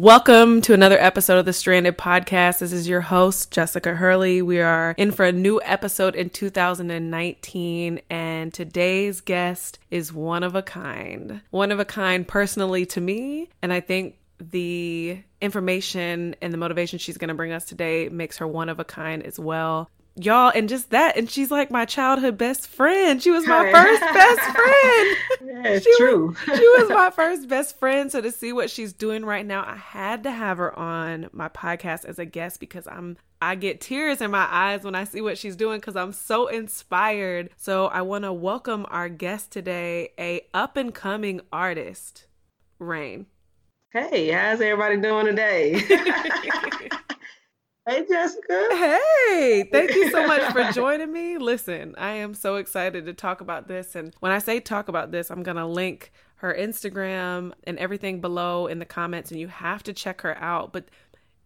Welcome to another episode of the Stranded Podcast. This is your host, Jessica Hurley. We are in for a new episode in 2019, and today's guest is one of a kind. One of a kind personally to me, and I think the information and the motivation she's going to bring us today makes her one of a kind as well y'all and just that and she's like my childhood best friend she was my first best friend yeah, she true was, she was my first best friend so to see what she's doing right now i had to have her on my podcast as a guest because i'm I get tears in my eyes when I see what she's doing because I'm so inspired. So I want to welcome our guest today, a up and coming artist, Reign. Hey, how's everybody doing today? Hey, Jessica. Hey, thank you so much for joining me. Listen, I am so excited to talk about this. And when I say talk about this, I'm going to link her Instagram and everything below in the comments, and you have to check her out. But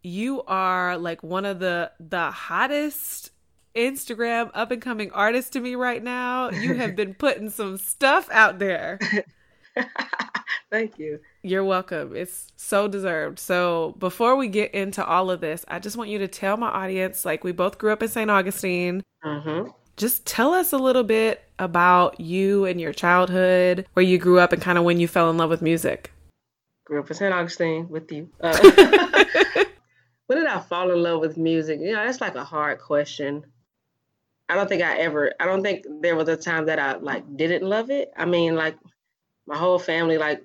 you are like one of the the hottest Instagram up and coming artists to me right now. You have been putting some stuff out there. Thank you. You're welcome. It's so deserved. So, before we get into all of this, I just want you to tell my audience like, we both grew up in St. Augustine. Mm-hmm. Just tell us a little bit about you and your childhood, where you grew up, and kind of when you fell in love with music. Grew up in St. Augustine with you. Uh, when did I fall in love with music? You know, that's like a hard question. I don't think I ever, I don't think there was a time that I like didn't love it. I mean, like my whole family like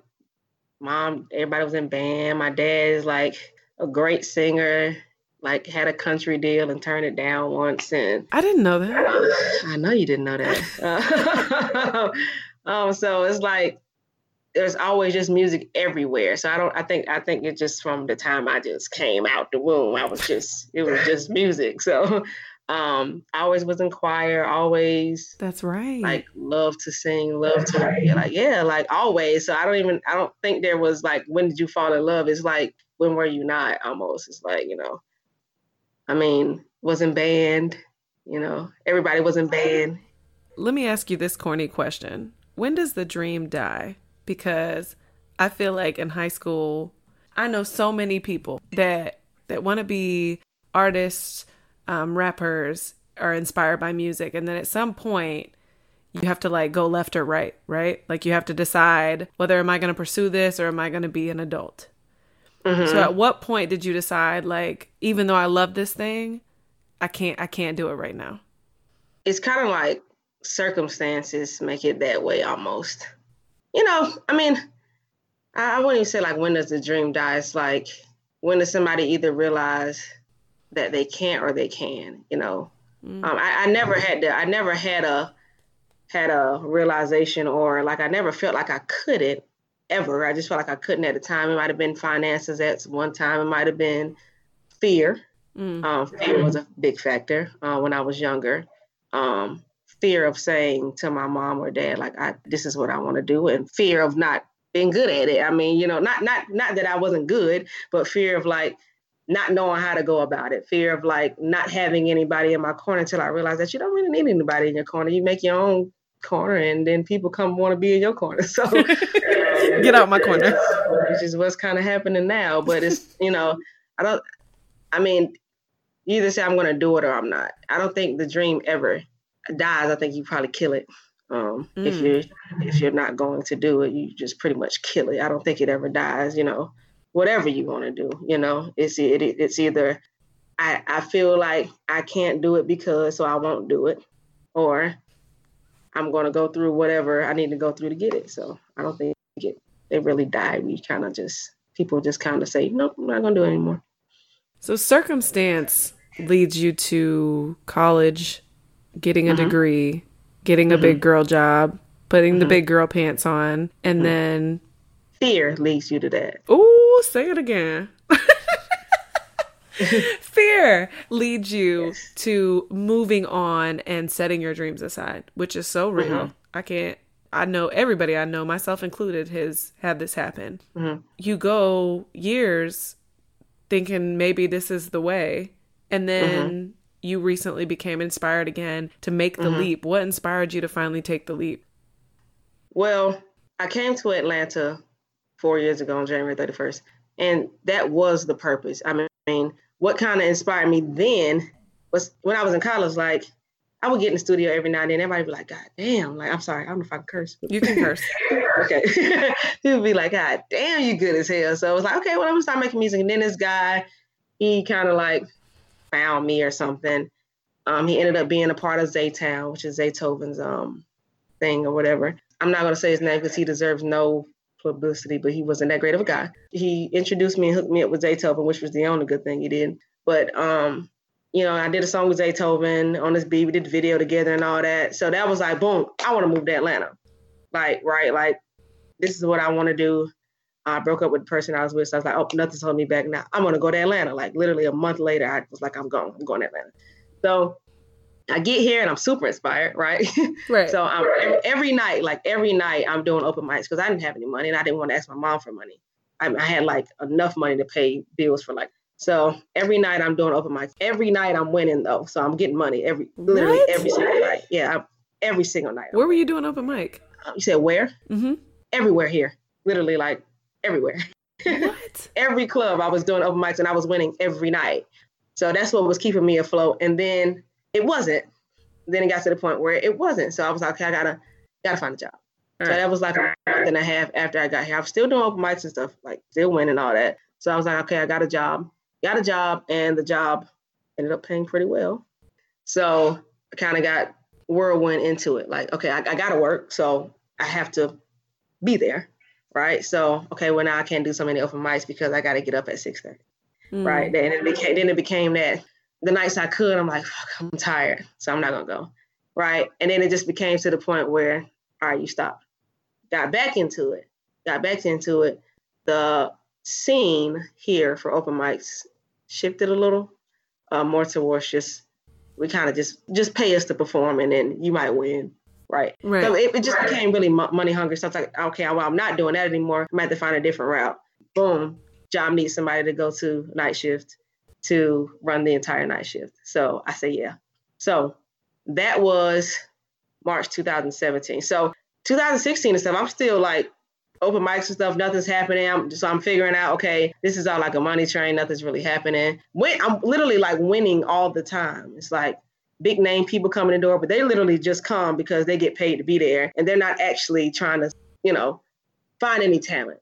mom, everybody was in band. My dad is like a great singer, like had a country deal and turned it down once. And I didn't know that. I know you didn't know that. um, so it's like there's always just music everywhere. So I don't. I think. I think it's just from the time I just came out the womb. I was just. It was just music. So um, I always was in choir, always. That's right. Like love to sing, love to like yeah, like always. So I don't even I don't think there was like when did you fall in love? It's like when were you not? Almost. It's like you know. I mean, was in band. You know, everybody was in band. Let me ask you this corny question: When does the dream die? Because I feel like in high school, I know so many people that that want to be artists um, rappers are inspired by music, and then at some point you have to like go left or right, right? Like you have to decide whether am I going to pursue this or am I going to be an adult. Mm-hmm. So at what point did you decide like even though I love this thing, I can't I can't do it right now? It's kind of like circumstances make it that way almost. You know, I mean, I, I wouldn't even say like when does the dream die. It's like when does somebody either realize that they can't or they can. You know, mm-hmm. um, I, I never had to. I never had a had a realization or like I never felt like I couldn't ever. I just felt like I couldn't at the time. It might have been finances at one time. It might have been fear. Mm. Um, fear was a big factor uh, when I was younger. Um, fear of saying to my mom or dad like, "I this is what I want to do," and fear of not being good at it. I mean, you know, not not not that I wasn't good, but fear of like not knowing how to go about it, fear of like not having anybody in my corner until I realized that you don't really need anybody in your corner. You make your own corner and then people come want to be in your corner. So get out my corner. Which is what's kind of happening now. But it's, you know, I don't, I mean, you either say I'm going to do it or I'm not. I don't think the dream ever dies. I think you probably kill it. Um, mm. if you're if you're not going to do it, you just pretty much kill it. I don't think it ever dies. You know, whatever you want to do. You know, it's it, it's either I I feel like I can't do it because so I won't do it, or I'm going to go through whatever I need to go through to get it. So I don't think it they really die. We kind of just people just kind of say nope, I'm not going to do it anymore. So circumstance leads you to college, getting a mm-hmm. degree, getting a mm-hmm. big girl job, putting the mm-hmm. big girl pants on, and mm-hmm. then Fear leads you to that. ooh, say it again. Fear leads you to moving on and setting your dreams aside, which is so real. Mm-hmm. I can't. I know everybody I know, myself included, has had this happen. Mm-hmm. You go years thinking maybe this is the way, and then mm-hmm. you recently became inspired again to make the leap. What inspired you to finally take the leap? Well, I came to Atlanta four years ago on January 31st, and that was the purpose. I mean, what kind of inspired me then was when I was in college, like, I would get in the studio every now and then. Everybody would be like, God damn, like, I'm sorry, I don't know if I can curse. You can curse. okay. he would be like, God damn, you good as hell. So I was like, okay, well, I'm gonna start making music. And then this guy, he kind of like found me or something. Um, he ended up being a part of Zaytown, which is Zaytoven's um thing or whatever. I'm not gonna say his name because he deserves no publicity, but he wasn't that great of a guy. He introduced me and hooked me up with Zaytoven, which was the only good thing he did. But um, you know, I did a song with Zaytoven on this beat. We did the video together and all that. So that was like, boom, I want to move to Atlanta. Like, right, like this is what I want to do. I broke up with the person I was with. So I was like, oh, nothing's holding me back now. I'm gonna go to Atlanta. Like literally a month later, I was like, I'm going. I'm going to Atlanta. So I get here and I'm super inspired, right? Right. so um, every, every night, like every night, I'm doing open mics because I didn't have any money and I didn't want to ask my mom for money. I, I had like enough money to pay bills for like. So every night I'm doing open mics. Every night I'm winning though, so I'm getting money every literally What? every single night. Yeah, I, every single night. Where were you doing open mic? Um, you said where? Mm-hmm. Everywhere here, literally like everywhere. What? every club I was doing open mics and I was winning every night. So that's what was keeping me afloat. And then it wasn't. Then it got to the point where it wasn't. So I was like, okay, I gotta gotta find a job. So Right. that was like a month and a half after I got here. I was still doing open mics and stuff, like still winning all that. So I was like, okay, I got a job. Got a job, and the job ended up paying pretty well. So I kind of got whirlwind into it. Like, okay, I, I gotta work, so I have to be there, right? So okay, well now I can't do so many open mics because I got to get up at six thirty Mm. right? Then it became then it became that the nights I could, I'm like, fuck, I'm tired, so I'm not gonna go, right? And then it just became to the point where, all right, you stop. Got back into it, got back into it. The scene here for open mics shifted a little, uh, more towards just we kind of just just pay us to perform, and then you might win, right? Right. So it, it just became really mo- money hungry. So it's like, okay, well, I'm not doing that anymore. I might have to find a different route. Boom, job needs somebody to go to night shift to run the entire night shift. So I say, yeah. So that was March 2017. So 2016 and stuff, I'm still like open mics and stuff. Nothing's happening. I'm so I'm figuring out, okay, this is all like a money train. Nothing's really happening. When I'm literally like winning all the time. It's like big name people coming in the door, but they literally just come because they get paid to be there, and they're not actually trying to, you know, find any talent.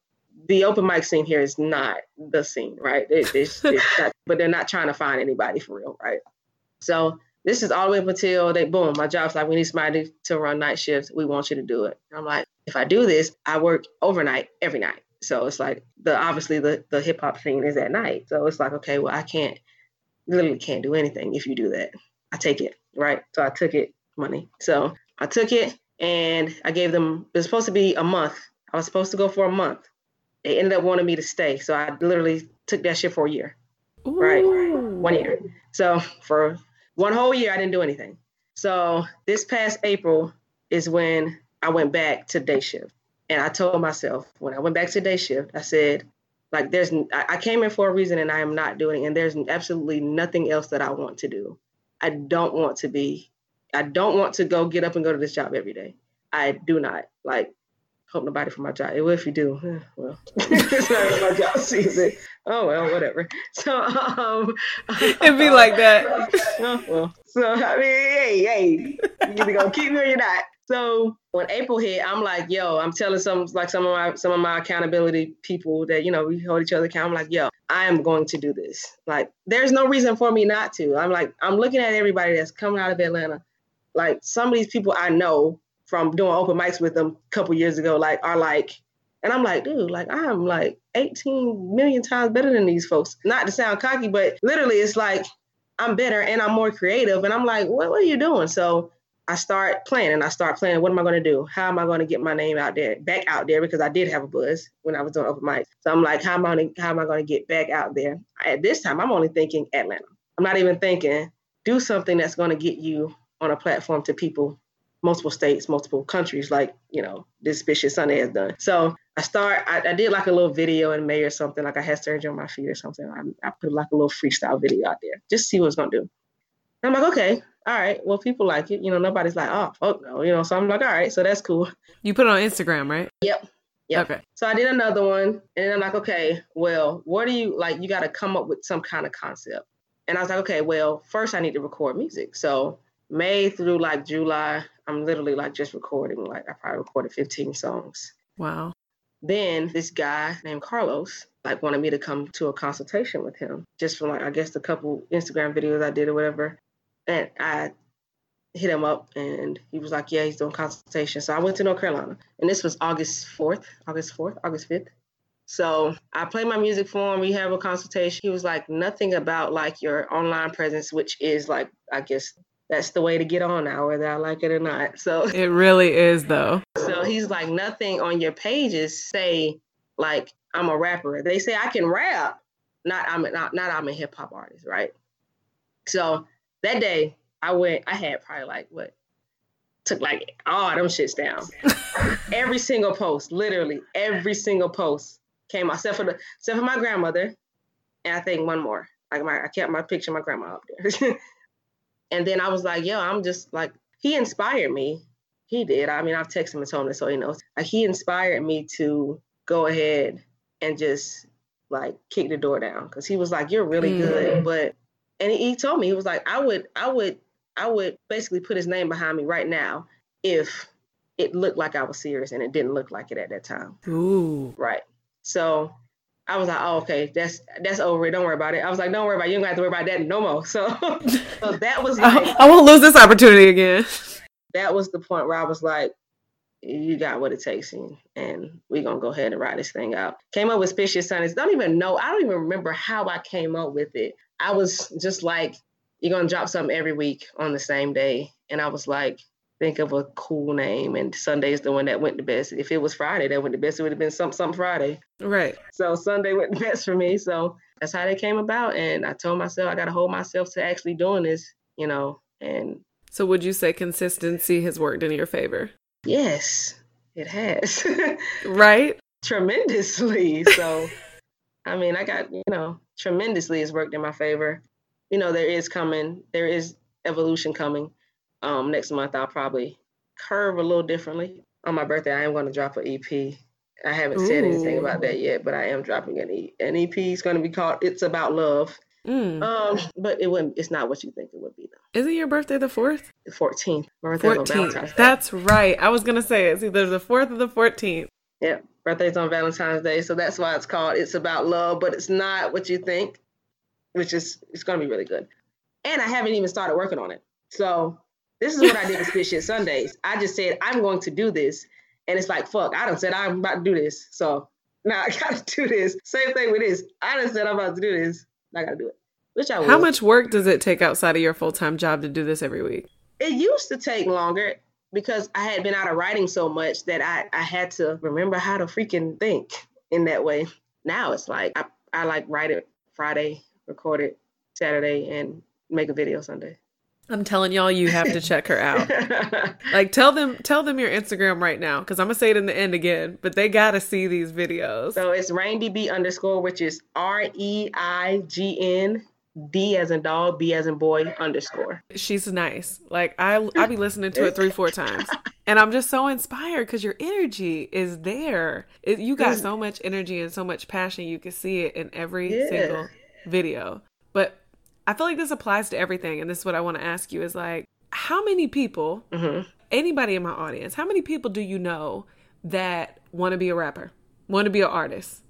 The open mic scene here is not the scene, right? It, it's, it's not, but they're not trying to find anybody for real, right? So this is all the way up until they boom. My job's like, we need somebody to run night shifts. We want you to do it. And I'm like, if I do this, I work overnight every night. So it's like the obviously the the hip hop scene is at night. So it's like, okay, well, I can't literally can't do anything if you do that. I take it, right? So I took it money. So I took it and I gave them it was supposed to be a month. I was supposed to go for a month. They ended up wanting me to stay. So I literally took that shit for a year. Right. One year. So for one whole year I didn't do anything. So this past April is when I went back to day shift. And I told myself when I went back to day shift, I said, like, there's, I I came in for a reason and I am not doing it. And there's absolutely nothing else that I want to do. I don't want to be, I don't want to go get up and go to this job every day. I do not. Like, hope nobody from my job. Well, if you do, eh, well, it's not my job season. Oh, well, whatever. So, um, It'd be like that. Oh, well, so I mean, hey, hey, you either gonna keep me or you're not. So when April hit, I'm like, yo, I'm telling some like some of my some of my accountability people that you know we hold each other accountable. I'm like, yo, I am going to do this. Like, there's no reason for me not to. I'm like, I'm looking at everybody that's coming out of Atlanta. Like some of these people I know from doing open mics with them a couple years ago, like are like, and I'm like, dude, like I'm like 18 million times better than these folks. Not to sound cocky, but literally, it's like I'm better and I'm more creative. And I'm like, what, what are you doing? So I start planning. I start planning. What am I going to do? How am I going to get my name out there, back out there? Because I did have a buzz when I was doing open mics. So I'm like, how am I? How am I going to get back out there? At this time, I'm only thinking Atlanta. I'm not even thinking do something that's going to get you on a platform to people, multiple states, multiple countries, like you know this Spit Shit Sunday has done. So I start. I, I, did like a little video in May or something. Like I had surgery on my feet or something. I, I put like a little freestyle video out there, just see what it's gonna do. And I'm like, okay, all right. Well, people like it. You know, nobody's like, oh, fuck no. You know, so I'm like, all right, so that's cool. You put it on Instagram, right? Yep. Yep. Okay. So I did another one, and I'm like, okay, well, what do you like? You got to come up with some kind of concept. And I was like, okay, well, first I need to record music. So May through like July, I'm literally like just recording. Like I probably recorded 15 songs. Wow. Then this guy named Carlos like wanted me to come to a consultation with him just from like I guess the couple Instagram videos I did or whatever. And I hit him up and he was like, Yeah, he's doing consultation. So I went to North Carolina. And this was August 4th, August 4th, August 5th. So I played my music for him. We have a consultation. He was like, nothing about like your online presence, which is like, I guess that's the way to get on now, whether I like it or not. So it really is though. So he's like, nothing on your pages say like I'm a rapper. They say I can rap, not I'm not not I'm a hip hop artist, right? So that day I went, I had probably like what took like all them shits down. every single post, literally every single post came out, except for the except for my grandmother, and I think one more. Like my I kept my picture of my grandma up there. and then I was like, yo, I'm just like he inspired me. He did. I mean, I've texted him and told him so he knows. Like he inspired me to go ahead and just like kick the door down because he was like, "You're really mm. good," but and he, he told me he was like, "I would, I would, I would basically put his name behind me right now if it looked like I was serious and it didn't look like it at that time." Ooh, right. So I was like, "Oh, okay, that's that's over. Don't worry about it." I was like, "Don't worry about it. You don't have to worry about that no more." So, so that was like, I, I won't lose this opportunity again. That was the point where I was like, you got what it takes and, and we're gonna go ahead and ride this thing out came up with Spit Shit Sundays don't even know i don't even remember how i came up with it i was just like you're gonna drop something every week on the same day and i was like think of a cool name and sunday's the one that went the best if it was friday that went the best it would have been some some friday right so sunday went the best for me so that's how they came about and i told myself i gotta hold myself to actually doing this you know and so would you say consistency has worked in your favor Yes, it has. right? Tremendously. So, I mean, I got, you know, tremendously has worked in my favor. You know, there is coming, there is evolution coming. Um, next month, I'll probably curve a little differently. On my birthday, I am going to drop an EP. I haven't Ooh. said anything about that yet, but I am dropping an, e- an EP. It's going to be called It's About Love. Mm. Um, but it wouldn't. It's not what you think it would be, though. Isn't your birthday the fourth? The fourteenth. Fourteenth. That's right. I was gonna say it's either the fourth or the fourteenth. Yeah, birthday's on Valentine's Day, so that's why it's called "It's About Love," but it's not what you think, which is it's gonna be really good. And I haven't even started working on it. So this is what I did with Spit Shit Sundays. I just said I'm going to do this, and it's like fuck. I don't said I'm about to do this, so now I gotta do this. Same thing with this. I done said I'm about to do this. I gotta do it. Which I would How much work does it take outside of your full time job to do this every week? It used to take longer because I had been out of writing so much that I, I had to remember how to freaking think in that way. Now it's like I, I like write it Friday, record it Saturday, and make a video Sunday. I'm telling y'all, you have to check her out. like, tell them, tell them your Instagram right now, because I'm gonna say it in the end again. But they gotta see these videos. So it's ReignDB underscore, which is R E I G N D as in dog, B as in boy underscore. She's nice. Like I, I be listening to it three, four times, and I'm just so inspired because your energy is there. It, you got so much energy and so much passion. You can see it in every yeah. single video. I feel like this applies to everything, and this is what I want to ask you: is like, how many people, mm-hmm. anybody in my audience, how many people do you know that want to be a rapper, want to be an artist?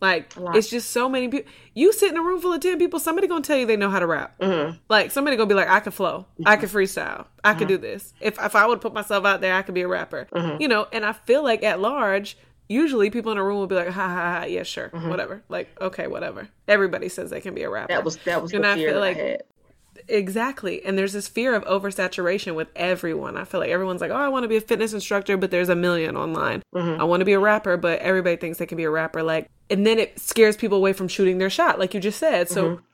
Like it's just so many people. You sit in a room full of ten people. Somebody gonna tell you they know how to rap. Mm-hmm. Like somebody gonna be like, I can flow, mm-hmm. I can freestyle, I mm-hmm. can do this. If if I would put myself out there, I could be a rapper. Mm-hmm. You know. And I feel like at large, usually people in a room will be like, ha ha ha, yeah, sure, mm-hmm. whatever. Like okay, whatever. Everybody says they can be a rapper. That was that was and the I fear feel like. I Exactly. And there's this fear of oversaturation with everyone. I feel like everyone's like, oh, I want to be a fitness instructor, but there's a million online. Mm-hmm. I want to be a rapper, but everybody thinks they can be a rapper. Like, and then it scares people away from shooting their shot, like you just said. So, Mm-hmm.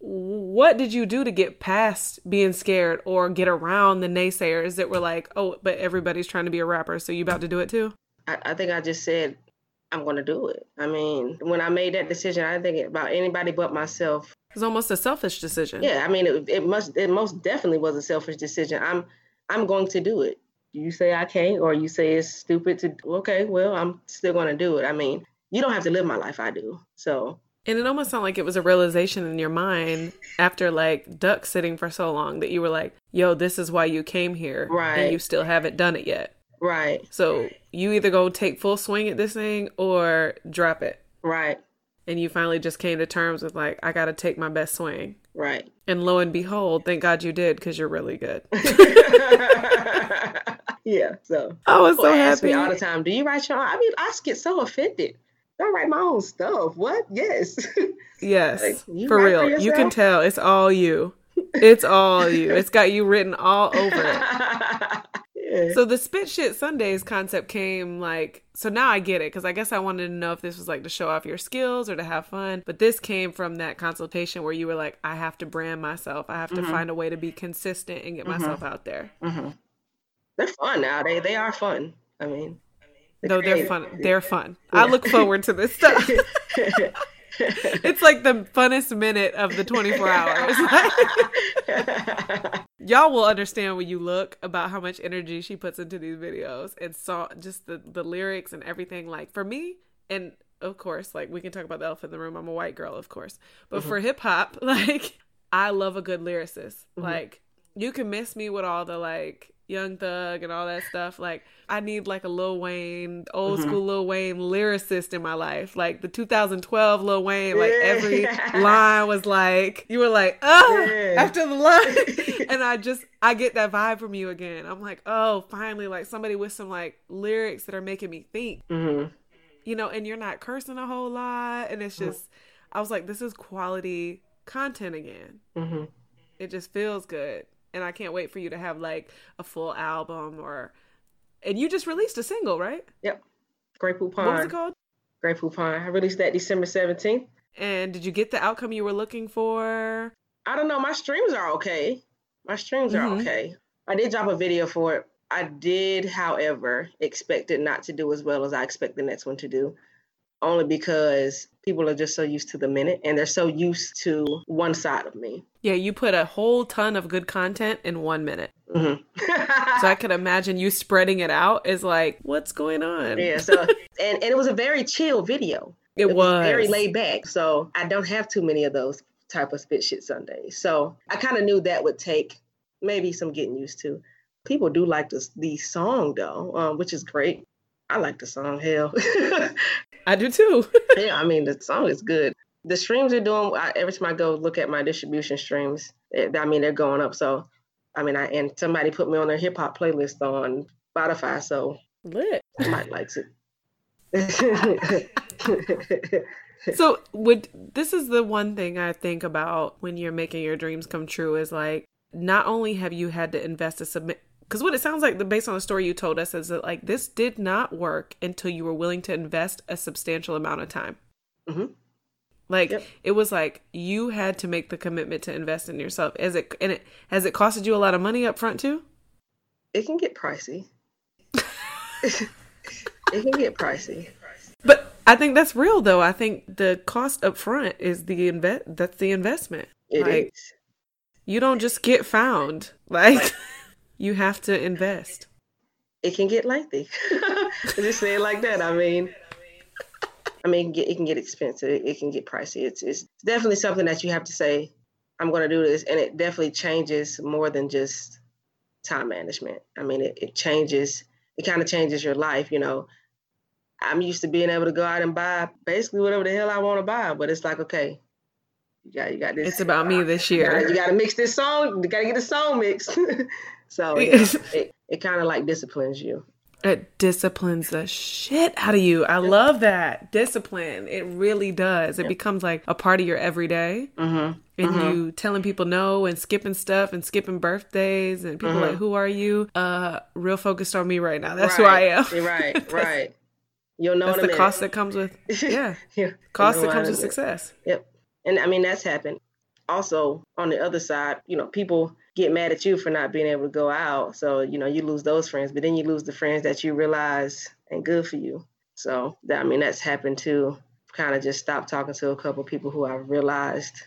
what did you do to get past being scared or get around the naysayers that were like, oh, but everybody's trying to be a rapper, so you about to do it too? I, I think I just said I'm going to do it. I mean, when I made that decision, I didn't think about anybody but myself. It was almost a selfish decision. Yeah, I mean, it, it must, it most definitely was a selfish decision. I'm, I'm going to do it. You say I can't, or you say it's stupid to. Okay, well, I'm still going to do it. I mean, you don't have to live my life. I do. So And it almost sounded like it was a realization in your mind after like duck sitting for so long that you were like, yo, this is why you came here. Right. And you still haven't done it yet. Right, So you either go take full swing at this thing or drop it. right, And you finally just came to terms with like, I got to take my best swing. right. And lo and behold, thank God you did because you're really good. yeah. So I was so happy. all the time, "Do you write your own?" I mean, I get so offended. Don't write my own stuff. What? Yes. Yes, Like, for real. for you can tell it's all you. It's all you. It's got you written all over it. yeah. So the spit shit Sundays concept came like so now I get it because I guess I wanted to know if this was like to show off your skills or to have fun. But this came from that consultation where you were like, I have to brand myself. I have to mm-hmm. find a way to be consistent and get myself mm-hmm. out there. Mm-hmm. They're fun now. They they are fun. I mean, No, they're creative. fun. They're fun. I look forward to this stuff. it's like the funnest minute of the 24 hours. Y'all will understand when you look about how much energy she puts into these videos and saw just the, the lyrics and everything. Like for me, and of course, like we can talk about the elephant in the room. I'm a white girl, of course. But mm-hmm. for hip hop, like I love a good lyricist. Mm-hmm. Like you can miss me with all the like Young Thug and all that stuff. Like I need like a Lil Wayne, old school Lil Wayne lyricist in my life. Like the 2012 Lil Wayne, like every Yeah. line was like you were like, oh, Yeah. after the line, and I just I get that vibe from you again. I'm like, oh, finally, like somebody with some like lyrics that are making me think, hmm you know, and you're not cursing a whole lot, and it's just, I was like, this is quality content again. hmm It just feels good, and I can't wait for you to have like a full album or, and you just released a single, right? Yep. Grey Pine. What was it called? Grey Pine. I released that December 17th. And did you get the outcome you were looking for? I don't know. My streams are okay. My streams are Mhm. okay. I did drop a video for it. I did, however, expect it not to do as well as I expect the next one to do. Only because people are just so used to the minute and they're so used to one side of me. Yeah, you put a whole ton of good content in one minute. Mhm. So I could imagine you spreading it out is like, what's going on? yeah. So and, and it was a very chill video. It was. very laid back. So I don't have too many of those type of spit shit Sundays. So I kind of knew that would take maybe some getting used to. People do like this the song though, um, which is great. I like the song. Hell, I do too. yeah. I mean the song is good. The streams are doing. I, every time I go look at my distribution streams, eh, I mean they're going up. So I mean, I and somebody put me on their hip hop playlist on Spotify, so Lit. I might likes it. So would this is the one thing I think about when you're making your dreams come true is like not only have you had to invest a submit because what it sounds like the based on the story you told us is that like this did not work until you were willing to invest a substantial amount of time. Mhm. Like Yep. it was like you had to make the commitment to invest in yourself. As it and it has it costed you a lot of money up front too? it can get pricey. it can get pricey. But I think that's real though. I think the cost up front is the invest that's the investment. It is. like you don't just get found. Like you have to invest. It can get lengthy. just say it like that. I mean, I mean, it can get, it can get expensive. It, can get pricey. It's it's definitely something that you have to say, I'm going to do this, and it definitely changes more than just time management. I mean, it, it changes. It kind of changes your life. You know, I'm used to being able to go out and buy basically whatever the hell I want to buy, but it's like, okay, you got you got this. It's about me this You year. you gotta mix this song. You gotta get the song mixed. so yeah, it, it kind of like disciplines you. It disciplines the shit out of you. I love that. Discipline. It really does. It becomes like a part of your everyday. Mm-hmm. And you telling people no and skipping stuff and skipping birthdays and people like, who are you? Uh, real focused on me right now. That's who I am. Right, right. You'll know That's the minute. cost that comes with, yeah, Yeah. cost that comes with minute. success. Yep. And I mean, that's happened. Also, on the other side, you know, people get mad at you for not being able to go out. So, you know, you lose those friends, but then you lose the friends that you realize ain't good for you. So, that, I mean, that's happened too. Kind of just stopped talking to a couple people who I realized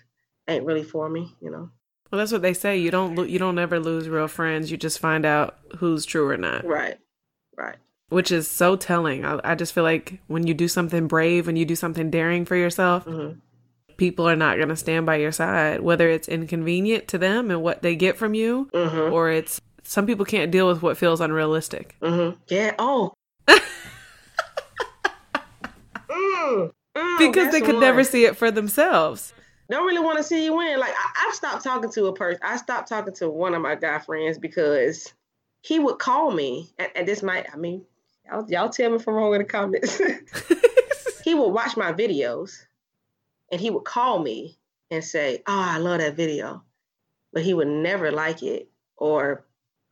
ain't really for me, you know. Well, that's what they say. You don't lo- you don't ever lose real friends. You just find out who's true or not, Right. Right. which is so telling. I, I just feel like when you do something brave, when you do something daring for yourself, Mhm. People are not going to stand by your side, whether it's inconvenient to them and what they get from you, Mhm. or it's some people can't deal with what feels unrealistic. Mhm. Yeah. Oh. Mm, mm, Because they could one. never see it for themselves. don't really want to see you win. Like I, I've stopped talking to a person. I stopped talking to one of my guy friends because he would call me, and, and this might, I mean, y'all, y'all tell me if I'm wrong in the comments. he would watch my videos, and he would call me and say, "Oh, I love that video," but he would never like it or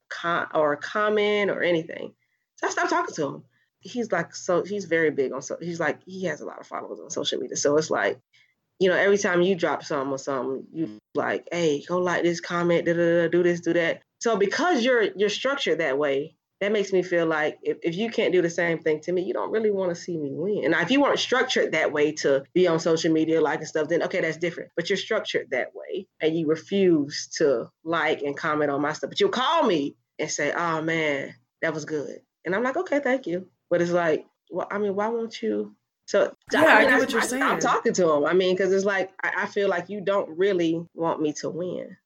con- or comment or anything. So I stopped talking to him. He's like so he's very big on so he's like he has a lot of followers on social media. So it's like you know, every time you drop something or something, you like, hey, go like this, comment, do this, do that. So because you're you're structured that way, that makes me feel like if, if you can't do the same thing to me, you don't really want to see me win. Now, if you weren't structured that way to be on social media liking stuff, then okay, that's different. But you're structured that way and you refuse to like and comment on my stuff. But you'll call me and say, oh man, that was good. And I'm like, okay, thank you. But it's like, well, I mean, why won't you? So Yeah, I mean, get what you're I, saying. I'm talking to him. I mean, because it's like I, I feel like you don't really want me to win.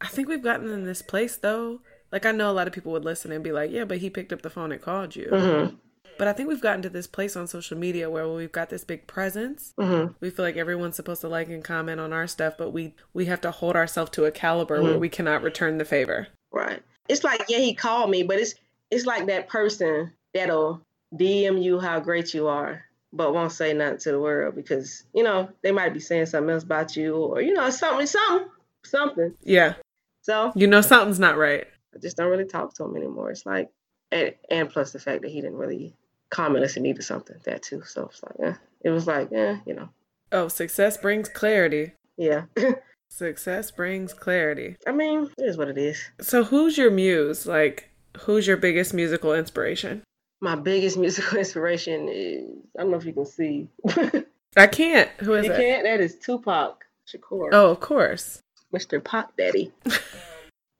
I think we've gotten in this place though. Like I know a lot of people would listen and be like, "Yeah, but he picked up the phone and called you." Mm-hmm. But I think we've gotten to this place on social media where we've got this big presence. Mm-hmm. We feel like everyone's supposed to like and comment on our stuff, but we we have to hold ourselves to a caliber where Mhm. we cannot return the favor. Right. It's like, yeah, he called me, but it's it's like that person that'll DM you how great you are, but won't say nothing to the world because, you know, they might be saying something else about you or, you know, something, something, something. Yeah, So you know something's not right. I just don't really talk to him anymore. It's like and and plus the fact that he didn't really comment unless he needed something, that too. So it's like, yeah. It was like, yeah, you know. Oh, success brings clarity. Yeah. Success brings clarity. I mean, it is what it is. So, who's your muse? Like, who's your biggest musical inspiration? My biggest musical inspiration is I don't know if you can see. I can't. Who is you it? can't. That is Tupac Shakur, Oh, of course. Mr. Pop Daddy.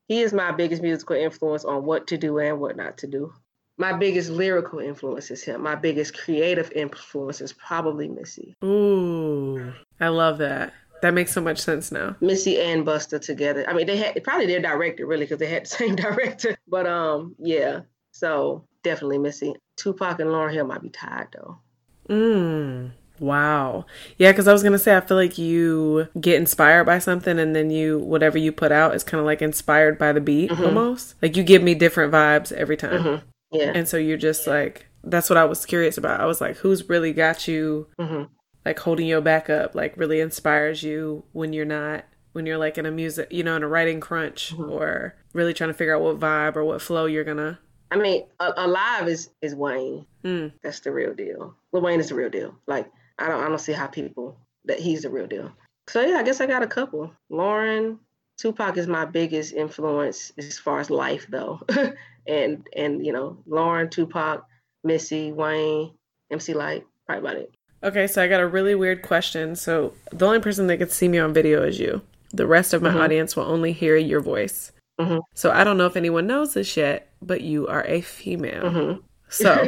He is my biggest musical influence on what to do and what not to do. My biggest lyrical influence is him. My biggest creative influence is probably Missy. Ooh, I love that. That makes so much sense now. Missy and Busta together. I mean, they had probably their director really because they had the same director. But um, yeah. So definitely Missy. Tupac and Lauryn Hill might be tied though. Mm. Wow. Yeah, because I was gonna say I feel like you get inspired by something, and then you whatever you put out is kind of like inspired by the beat almost. Like you give me different vibes every time, Mhm. Yeah. and so you're just like that's what I was curious about. I was like, who's really got you hmm like holding your back up? Like really inspires you when you're not when you're like in a music, you know, in a writing crunch or really trying to figure out what vibe or what flow you're gonna. I mean, alive is is Wayne. Mm. That's the real deal. Lil Wayne is the real deal. Like I don't I don't see how people that he's the real deal. So yeah, I guess I got a couple. Lauryn, Tupac is my biggest influence as far as life though. and and you know, Lauryn, Tupac, Missy, Wayne, MC Lyte, probably about it. Okay, so I got a really weird question. So the only person that can see me on video is you. The rest of my Mhm. audience will only hear your voice. Mhm. So I don't know if anyone knows this yet, but you are a female. Mhm. So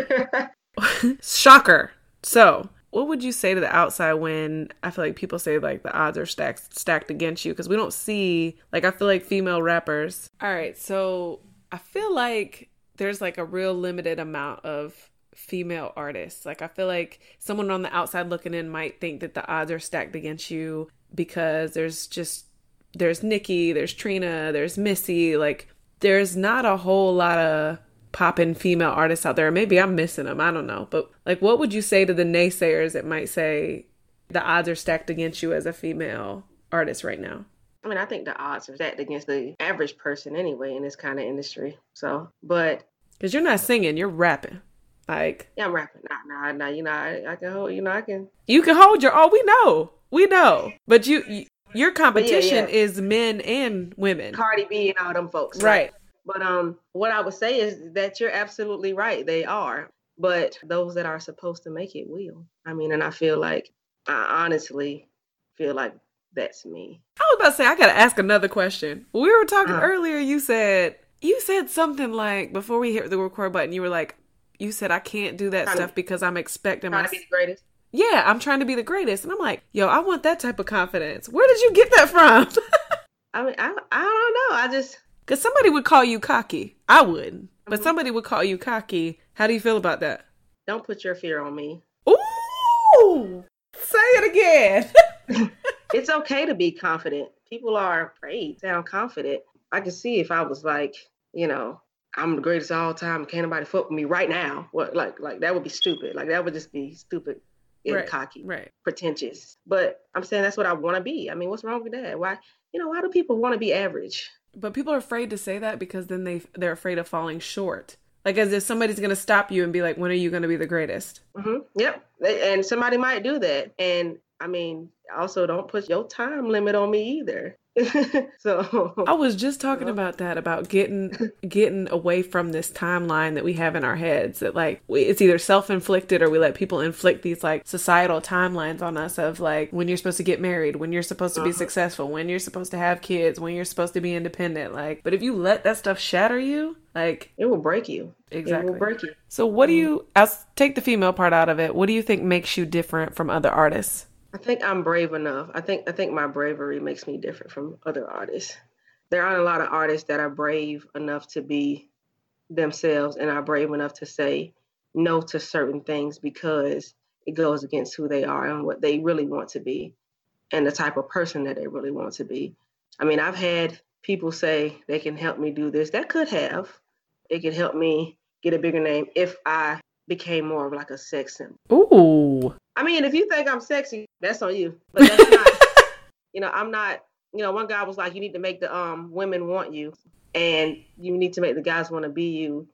shocker. So what would you say to the outside when I feel like people say like the odds are stacked stacked against you because we don't see like I feel like female rappers. All right, so I feel like there's like a real limited amount of female artists. Like I feel like someone on the outside looking in might think that the odds are stacked against you because there's just there's Nikki, there's Trina, there's Missy, like there's not a whole lot of popping female artists out there. Maybe I'm missing them. I don't know. But like, what would you say to the naysayers that might say the odds are stacked against you as a female artist right now? I mean, I think the odds are stacked against the average person anyway in this kind of industry. So, but because you're not singing, you're rapping. Like yeah, I'm rapping. Nah, nah, nah. You know, I, I can hold. You know, I can. You can hold your. Oh, we know, we know. But you, you your competition yeah, yeah. is men and women. Cardi B and all them folks. Right. right. But um, what I would say is that you're absolutely right. They are. But those that are supposed to make it will. I mean, and I feel like I honestly feel like that's me. I was about to say I gotta ask another question. We were talking uh, earlier. You said you said something like before we hit the record button. You were like, you said I can't do that stuff to, because I'm expecting my. To be the greatest. Yeah, I'm trying to be the greatest, and I'm like, yo, I want that type of confidence. Where did you get that from? I mean, I I don't know. I just because somebody would call you cocky. I wouldn't, but somebody would call you cocky. How do you feel about that? Don't put your fear on me. Ooh, say it again. it's okay to be confident. People are afraid, sound confident. I can see if I was like, you know, I'm the greatest of all time. Can't nobody fuck with me right now. What like like that would be stupid. Like that would just be stupid and right, cocky, right? Pretentious. But I'm saying that's what I want to be. I mean, what's wrong with that? Why you know why do people want to be average? But people are afraid to say that because then they they're afraid of falling short. Like as if somebody's gonna stop you and be like, "When are you gonna be the greatest?" Mm-hmm. Yep. And somebody might do that. And I mean, also don't put your time limit on me either. so I was just talking about that about getting getting away from this timeline that we have in our heads that like it's either self-inflicted or we let people inflict these like societal timelines on us of like when you're supposed to get married, when you're supposed to be uh-huh. successful, when you're supposed to have kids, when you're supposed to be independent like but if you let that stuff shatter you, like it will break you. Exactly. It will break you. So what do you I'll take the female part out of it. What do you think makes you different from other artists? I think I'm brave enough. I think I think my bravery makes me different from other artists. There aren't a lot of artists that are brave enough to be themselves and are brave enough to say no to certain things because it goes against who they are and what they really want to be and the type of person that they really want to be. I mean, I've had people say they can help me do this. That could have. It could help me get a bigger name if I became more of like a sex symbol. Ooh. I mean, if you think I'm sexy, that's on you. But that's not. you know, I'm not. You know, one guy was like, you need to make the um women want you, and you need to make the guys want to be you.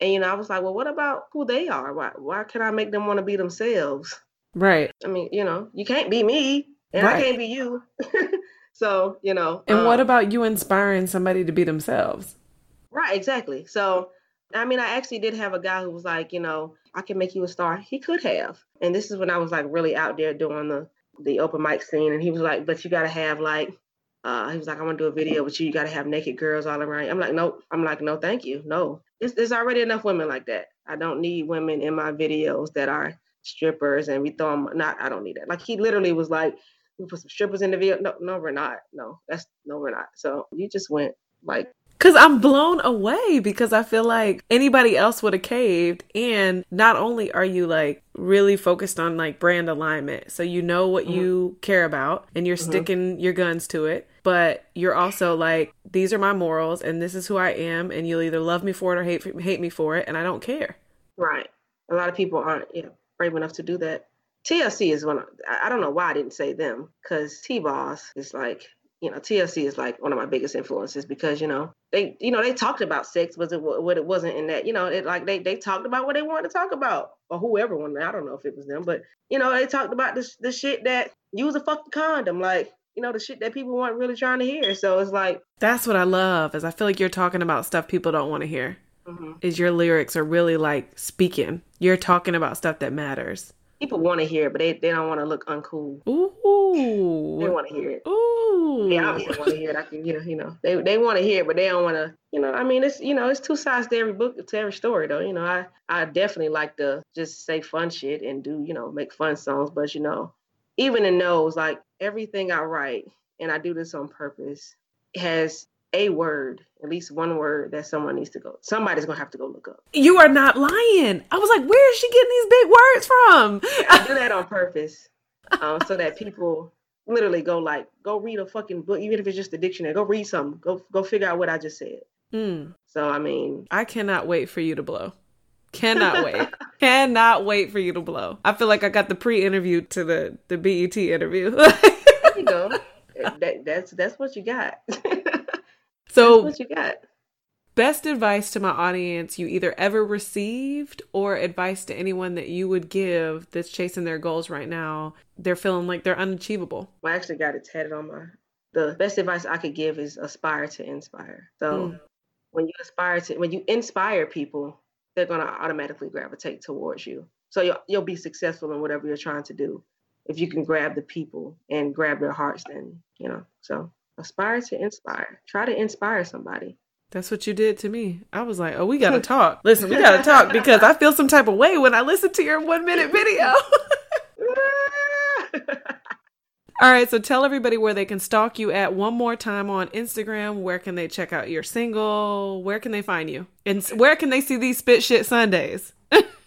And you know, I was like, well, what about who they are? Why why can I make them want to be themselves? Right. I mean, you know, you can't be me, and right. I can't be you. so you know. And um, what about you inspiring somebody to be themselves? Right. Exactly. So I mean, I actually did have a guy who was like, you know, I can make you a star. He could have. And this is when I was like really out there doing the the open mic scene. And he was like, but you gotta have like uh, he was like, I want to do a video with you. You got to have naked girls all around. I'm like, nope. I'm like, no, thank you. No, there's, there's already enough women like that. I don't need women in my videos that are strippers and we throw them. Not, I don't need that. Like he literally was like, we put some strippers in the video. No, no, we're not. No, that's no, we're not. So you just went like Cause I'm blown away because I feel like anybody else would have caved. And not only are you like really focused on like brand alignment, so you know what mm-hmm. you care about and you're mm-hmm. sticking your guns to it, but you're also like, these are my morals and this is who I am, and you'll either love me for it or hate hate me for it, and I don't care. Right. A lot of people aren't you know, brave enough to do that. TLC is one. Of, I don't know why I didn't say them because T-Boz is like you know, TLC is like one of my biggest influences because you know they, you know, they talked about sex, but it what it wasn't in that, you know, it like they they talked about what they wanted to talk about or whoever wanted. I don't know if it was them, but you know, they talked about this the shit that use a fucking condom, like you know, the shit that people weren't really trying to hear. So it's like that's what I love is I feel like you're talking about stuff people don't want to hear. Mm-hmm. Is your lyrics are really like speaking. You're talking about stuff that matters people want to hear it, but they, they don't want to look uncool. Ooh, they want to hear it. Ooh, yeah, I want to hear it. I can, you know, you know, they they want to hear it, but they don't want to. You know, I mean, it's you know, it's two sides to every book, to every story, though. You know, I I definitely like to just say fun shit and do you know make fun songs, but you know, even in those, like everything I write, and I do this on purpose, has a word, at least one word that someone needs to go. Somebody's gonna have to go look up. You are not lying. I was like, where is she getting these big words from? I do that on purpose, um, so that people literally go like, go read a fucking book, even if it's just a dictionary. Go read something. Go go figure out what I just said. Mm. So I mean, I cannot wait for you to blow. Cannot wait. cannot wait for you to blow. I feel like I got the pre-interview to the the BET interview. there you go. that, that's that's what you got. so that's what you got. Best advice to my audience you either ever received or advice to anyone that you would give that's chasing their goals right now. They're feeling like they're unachievable. Well, I actually got it tatted on my. The best advice I could give is aspire to inspire. So mm. when you aspire to, when you inspire people, they're going to automatically gravitate towards you. So you'll, you'll be successful in whatever you're trying to do. If you can grab the people and grab their hearts, then, you know, so aspire to inspire. Try to inspire somebody. That's what you did to me. I was like, oh, we got to talk. Listen, we got to talk because I feel some type of way when I listen to your one minute video. All right, so tell everybody where they can stalk you at one more time on Instagram. Where can they check out your single? Where can they find you? And where can they see these spit shit Sundays?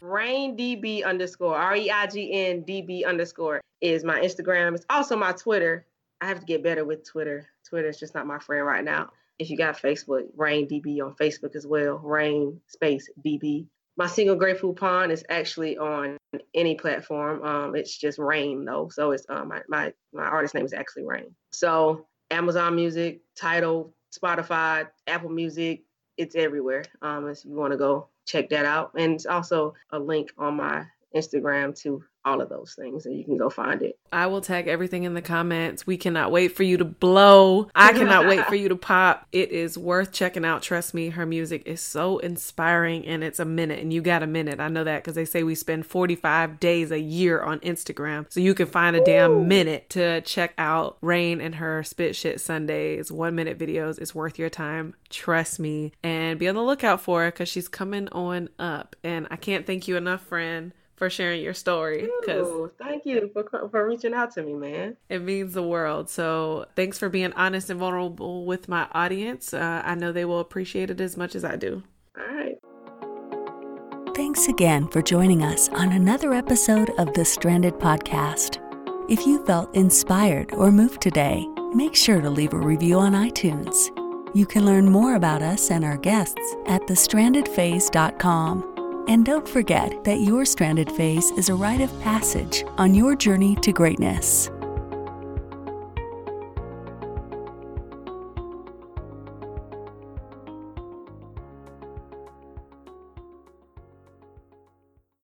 Reign DB underscore R E I G N D B underscore is my Instagram. It's also my Twitter. I have to get better with Twitter. Twitter is just not my friend right now if you got Facebook, Reign DB on Facebook as well. Reign space DB. My single Grateful Pond is actually on any platform. Um, it's just Reign though, so it's um, my my my artist name is actually Reign. So Amazon Music, Tidal, Spotify, Apple Music, it's everywhere. Um, if you want to go check that out, and it's also a link on my Instagram to all of those things and you can go find it. I will tag everything in the comments. We cannot wait for you to blow. I cannot wait for you to pop. It is worth checking out. Trust me, her music is so inspiring and it's a minute and you got a minute. I know that because they say we spend 45 days a year on Instagram. So you can find a damn minute to check out Reign and her Spit Shit Sundays, one minute videos. It's worth your time. Trust me. And be on the lookout for her because she's coming on up. And I can't thank you enough, friend for sharing your story. Because thank you for for reaching out to me, man. It means the world. So thanks for being honest and vulnerable with my audience. Uh, I know they will appreciate it as much as I do. All right. Thanks again for joining us on another episode of the Stranded Podcast. If you felt inspired or moved today, make sure to leave a review on iTunes. You can learn more about us and our guests at thestrandedphase.com. And don't forget that your stranded phase is a rite of passage on your journey to greatness.